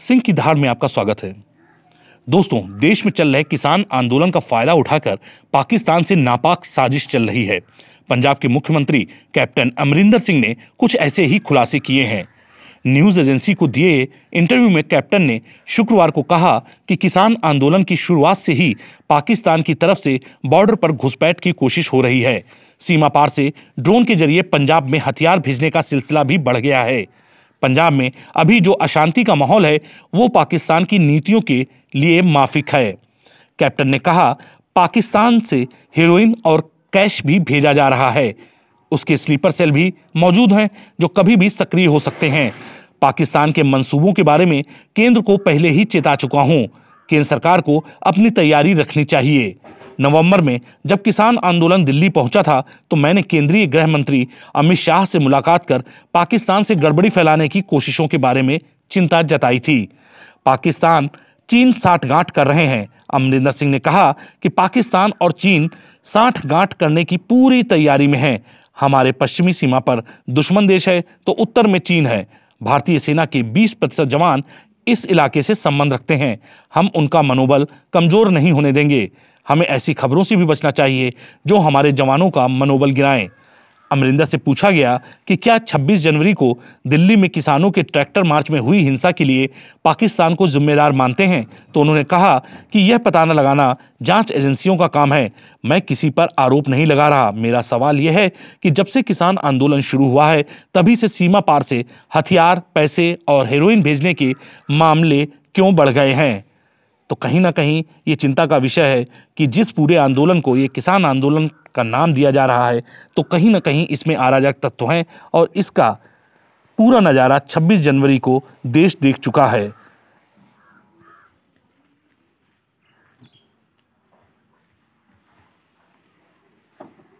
सिंह की धार में आपका स्वागत है। दोस्तों, देश में चल रहे किसान आंदोलन का फ़ायदा उठाकर पाकिस्तान से नापाक साजिश चल रही है। पंजाब के मुख्यमंत्री कैप्टन अमरिंदर सिंह ने कुछ ऐसे ही खुलासे किए हैं। न्यूज़ एजेंसी को दिए इंटरव्यू में कैप्टन ने शुक्रवार को कहा कि किसान आंदोलन की शुरुआत से ही पाकिस्तान की तरफ़ से बॉर्डर पर घुसपैठ की कोशिश हो रही है। सीमा पार से ड्रोन के ज़रिए पंजाब में हथियार भेजने का सिलसिला भी बढ़ गया है। पंजाब में अभी जो अशांति का माहौल है, वो पाकिस्तान की नीतियों के लिए माफिक है। कैप्टन ने कहा, पाकिस्तान से हीरोइन और कैश भी भेजा जा रहा है। उसके स्लीपर सेल भी मौजूद हैं, जो कभी भी सक्रिय हो सकते हैं। पाकिस्तान के मंसूबों के बारे में केंद्र को पहले ही चेता चुका हूँ। केंद्र सरकार को अपनी तैयारी रखनी चाहिए। नवंबर में जब किसान आंदोलन दिल्ली पहुँचा था तो मैंने केंद्रीय गृह मंत्री अमित शाह से मुलाकात कर पाकिस्तान से गड़बड़ी फैलाने की कोशिशों के बारे में चिंता जताई थी। पाकिस्तान चीन साठ गांठ कर रहे हैं। अमरिंदर सिंह ने कहा कि पाकिस्तान और चीन साठ गांठ करने की पूरी तैयारी में है। हमारे पश्चिमी सीमा पर दुश्मन देश है तो उत्तर में चीन है। भारतीय सेना के 20 प्रतिशत जवान इस इलाके से संबंध रखते हैं। हम उनका मनोबल कमज़ोर नहीं होने देंगे। हमें ऐसी खबरों से भी बचना चाहिए जो हमारे जवानों का मनोबल गिराएँ। अमरिंदर से पूछा गया कि क्या 26 जनवरी को दिल्ली में किसानों के ट्रैक्टर मार्च में हुई हिंसा के लिए पाकिस्तान को जिम्मेदार मानते हैं? तो उन्होंने कहा कि यह पता न लगाना जाँच एजेंसियों का काम है। मैं किसी पर आरोप नहीं लगा रहा। मेरा सवाल यह है कि जब से किसान आंदोलन शुरू हुआ है, तभी से सीमा पार से हथियार, पैसे और हेरोइन भेजने के मामले क्यों बढ़ गए हैं? तो कहीं ना कहीं ये चिंता का विषय है कि जिस पूरे आंदोलन को, ये किसान आंदोलन का नाम दिया जा रहा है तो कहीं ना कहीं इसमें अराजक तत्व हैं और इसका पूरा नज़ारा 26 जनवरी को देश देख चुका है।